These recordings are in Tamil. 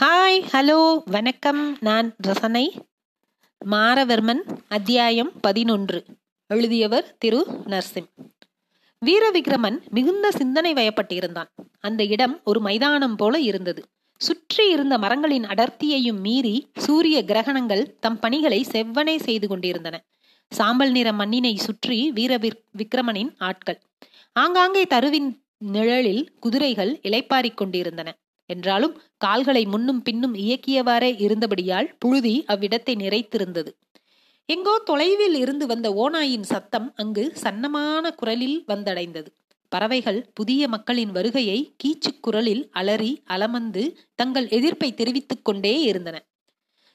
ஹாய் ஹலோ வணக்கம். நான் ரசனை. மாரவர்மன் அத்தியாயம் பதினொன்று. எழுதியவர் திரு. நர்சிம். வீரவிக்ரமன் மிகுந்த சிந்தனை வயப்பட்டிருந்தான். அந்த இடம் ஒரு மைதானம் போல இருந்தது. சுற்றி இருந்த மரங்களின் அடர்த்தியையும் மீறி சூரிய கிரகணங்கள் தம் பணிகளை செவ்வனே செய்து கொண்டிருந்தன. சாம்பல் நிற மண்ணினை சுற்றி வீர விக்ரமனின் ஆட்கள். ஆங்காங்கே தருவின் நிழலில் குதிரைகள் இலைப்பாரிக் கொண்டிருந்தன. என்றாலும் கால்களை முன்னும் பின்னும் இயக்கியவாறே இருந்தபடியால் புழுதி அவ்விடத்தை நிறைத்திருந்தது. எங்கோ தொலைவில் இருந்து வந்த ஓநாயின் சத்தம் அங்கு சன்னமான குரலில் வந்தடைந்தது. பறவைகள் புதிய மக்களின் வருகையை கீச்சு குரலில் அலறி அலமந்து தங்கள் எதிர்ப்பை தெரிவித்துக் கொண்டே இருந்தன.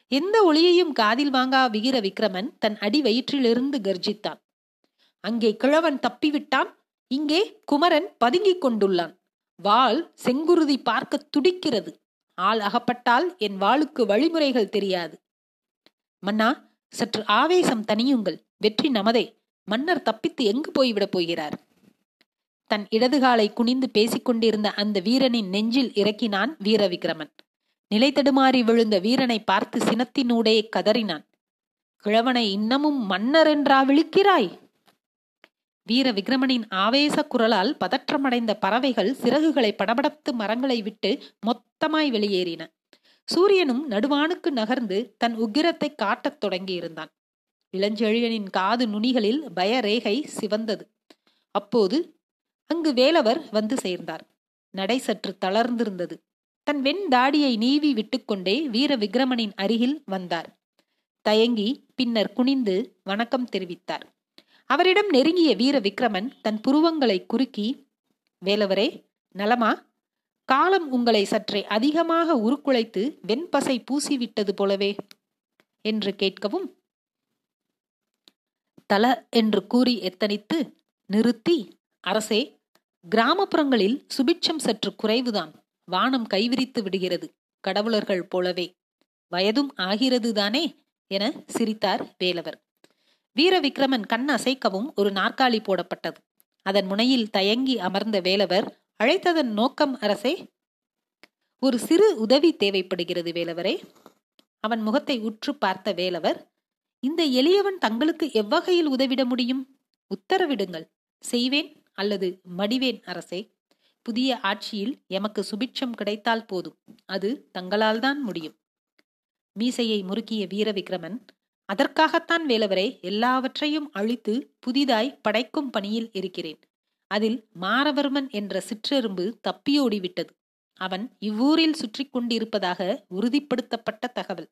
எந்த ஒளியையும் காதில் வாங்கா விகிர விக்ரமன் தன் அடி வயிற்றிலிருந்து கர்ஜித்தான். அங்கே கிழவன் தப்பிவிட்டான். இங்கே குமரன் பதுங்கிக் கொண்டுள்ளான். வாள் செங்குருதி பார்க்க துடிக்கிறது. ஆள் அகப்பட்டால் என் வாளுக்கு வழிமுறைகள் தெரியாது. மன்னா சற்று ஆவேசம் தனியுங்கள் வெற்றி நமதே. மன்னர் தப்பித்து எங்கு போய்விடப் போகிறார்? தன் இடதுகாலை குனிந்து பேசிக்கொண்டிருந்த அந்த வீரனின் நெஞ்சில் இறக்கினான் வீர விக்ரமன் நிலை தடுமாறி விழுந்த வீரனை பார்த்து சினத்தினூடே கதறினான். கிழவனை இன்னமும் மன்னர் என்றா விழிக்கிறாய்? வீர விக்ரமனின் ஆவேச குரலால் பதற்றமடைந்த பறவைகள் சிறகுகளை படபடத்து மரங்களை விட்டு மொத்தமாய் வெளியேறின. சூரியனும் நடுவானுக்கு நகர்ந்து தன் உக்கிரத்தை காட்டத் தொடங்கியிருந்தான். இளஞ்செழியனின் காது நுனிகளில் பயரேகை சிவந்தது. அப்போது அங்கு வேலவர் வந்து சேர்ந்தார். நடை சற்று தளர்ந்திருந்தது. தன் வெண் தாடியை நீவி விட்டுக்கொண்டே வீர விக்ரமனின் அருகில் வந்தார். தயங்கி பின்னர் குனிந்து வணக்கம் தெரிவித்தார். அவரிடம் நெருங்கிய வீர விக்ரமன் தன் புருவங்களை குறுக்கி வேலவரே நலமா? காலம் உங்களை சற்றே அதிகமாக உருக்குலைத்து வெண்பசை பூசிவிட்டது போலவே என்று கேட்கவும் தல என்று கூறி எத்தனித்து நிறுத்தி அரசே கிராமப்புறங்களில் சுபிட்சம் சற்று குறைவுதான். வானம் கைவிரித்து விடுகிறது கடவுளர்கள் போலவே. வயதும் ஆகிறது தானே என சிரித்தார் வேலவர். வீர விக்ரமன் கண் அசைக்கவும் ஒரு நாற்காலி போடப்பட்டது. அதன் முனையில் தயங்கி அமர்ந்த வேலவர் அழைத்ததன் நோக்கம் அரசே ஒரு சிறு உதவி தேவைப்படுகிறது வேலவரே. அவன் முகத்தை உற்று பார்த்த வேலவர் இந்த எளியவன் தங்களுக்கு எவ்வகையில் உதவிட முடியும்? உத்தரவிடுங்கள். செய்வேன் அல்லது மடிவேன் அரசே. புதிய ஆட்சியில் எமக்கு சுபிட்சம் கிடைத்தால் போதும். அது தங்களால் தான் முடியும். மீசையை முறுக்கிய வீரவிக்ரமன் அதற்காகத்தான் வேலவரே எல்லாவற்றையும் அழித்து புதிதாய் படைக்கும் பணியில் இருக்கிறேன். அதில் மாரவர்மன் என்ற சிற்றெரும்பு தப்பியோடிவிட்டது. அவன் இவ்வூரில் சுற்றி கொண்டிருப்பதாக உறுதிப்படுத்தப்பட்ட தகவல்.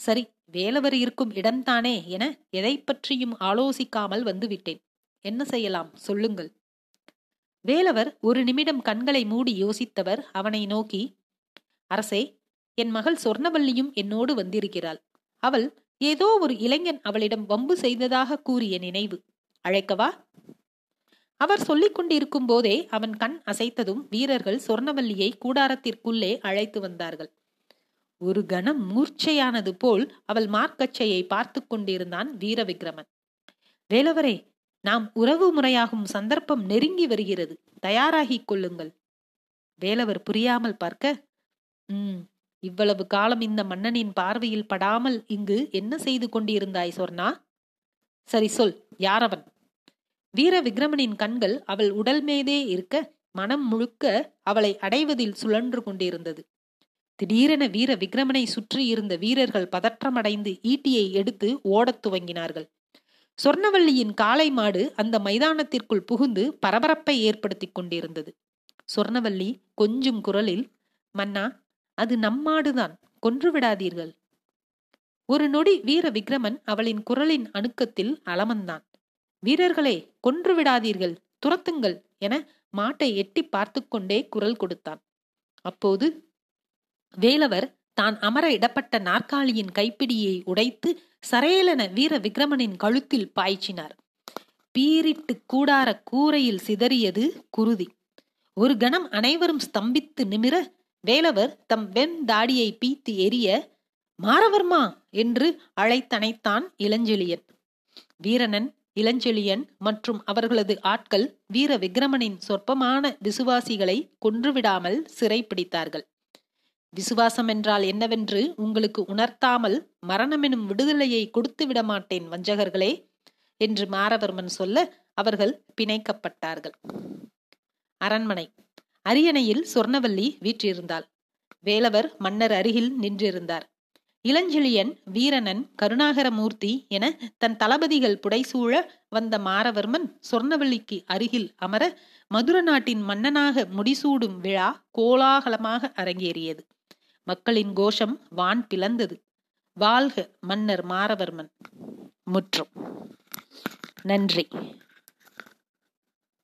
சரி வேலவர் இருக்கும் இடம்தானே என எதை பற்றியும் ஆலோசிக்காமல் வந்துவிட்டேன். என்ன செய்யலாம்? சொல்லுங்கள். வேலவர் ஒரு நிமிடம் கண்களை மூடி யோசித்தவர் அவனை நோக்கி அரசே என் மகள் சொர்ணவல்லியும் என்னோடு வந்திருக்கிறாள். அவள் ஏதோ ஒரு இளைஞன் அவளிடம் வம்பு செய்ததாக கூறிய நினைவு. அழைக்கவா? அவர் சொல்லிக் கொண்டிருக்கும் போதே அவன் கண் அசைத்ததும் வீரர்கள் சொர்ணவல்லியை கூடாரத்திற்குள்ளே அழைத்து வந்தார்கள். ஒரு கணம் மூர்ச்சையானது போல் அவள் மார்க்கச்சையை பார்த்து கொண்டிருந்தான் வீரவிக்ரமன். வேலவரே நாம் உறவு முறையாகும் சந்தர்ப்பம் நெருங்கி வருகிறது. தயாராகிக் கொள்ளுங்கள். வேலவர் புரியாமல் பார்க்க உம் இவ்வளவு காலம் இந்த மன்னனின் பார்வையில் படாமல் இங்கு என்ன செய்து கொண்டிருந்தாய் சொர்ணா? சரி சொல் யாரவன்? வீர விக்ரமனின் கண்கள் அவள் உடல் மீதே இருக்க மனம் முழுக்க அவளை அடைவதில் சுழன்று கொண்டிருந்தது. திடீரென வீர விக்ரமனை சுற்றி இருந்த வீரர்கள் பதற்றமடைந்து ஈட்டியை எடுத்து ஓடத் துவங்கினார்கள். சொர்ணவல்லியின் காளை மாடு அந்த மைதானத்திற்குள் புகுந்து பரபரப்பை ஏற்படுத்தி கொண்டிருந்தது. சொர்ணவல்லி கொஞ்சும் குரலில் மன்னா அது நம்மாடுதான். கொன்று விடாதீர்கள். ஒரு நொடி வீர விக்ரமன் அவளின் குரலின் அணுக்கத்தில் அலமந்தான். வீரர்களே கொன்று விடாதீர்கள். துரத்துங்கள் என மாட்டை எட்டி பார்த்து கொண்டே குரல் கொடுத்தான். அப்போது வேலவர் தான் அமர இடப்பட்ட நாற்காலியின் கைப்பிடியை உடைத்து சரையலென வீர விக்ரமனின் கழுத்தில் பாய்ச்சினார். பீரிட்டு கூடார கூரையில் சிதறியது குருதி. ஒரு கணம் அனைவரும் ஸ்தம்பித்து நிமிர வேலவர் தம் வெண் தாடியை பீத்து எரிய மாரவர்மா என்று அழைத்தனைத்தான் இளஞ்செழியன். வீரனன் இளஞ்செழியன் மற்றும் அவர்களது ஆட்கள் வீர விக்ரமனின் சொற்பமான விசுவாசிகளை கொன்றுவிடாமல் சிறை பிடித்தார்கள் விசுவாசம் என்றால் என்னவென்று உங்களுக்கு உணர்த்தாமல் மரணமெனும் விடுதலையை கொடுத்து விட மாட்டேன் வஞ்சகர்களே என்று மாரவர்மன் சொல்ல அவர்கள் பிணைக்கப்பட்டார்கள். அரண்மனை அரியணையில் சொர்ணவல்லி வீற்றிருந்தாள். வேலவர் மன்னர் அருகில் நின்றிருந்தார். இளஞ்செழியன் வீரனன் கருணாகரமூர்த்தி என தன் தளபதிகள் புடைசூழ வந்த மாரவர்மன் சொர்ணவல்லிக்கு அருகில் அமர மதுர நாட்டின் மன்னனாக முடிசூடும் விழா கோலாகலமாக அரங்கேறியது. மக்களின் கோஷம் வான் பிளந்தது. வாழ்க மன்னர் மாரவர்மன். முற்றும். நன்றி.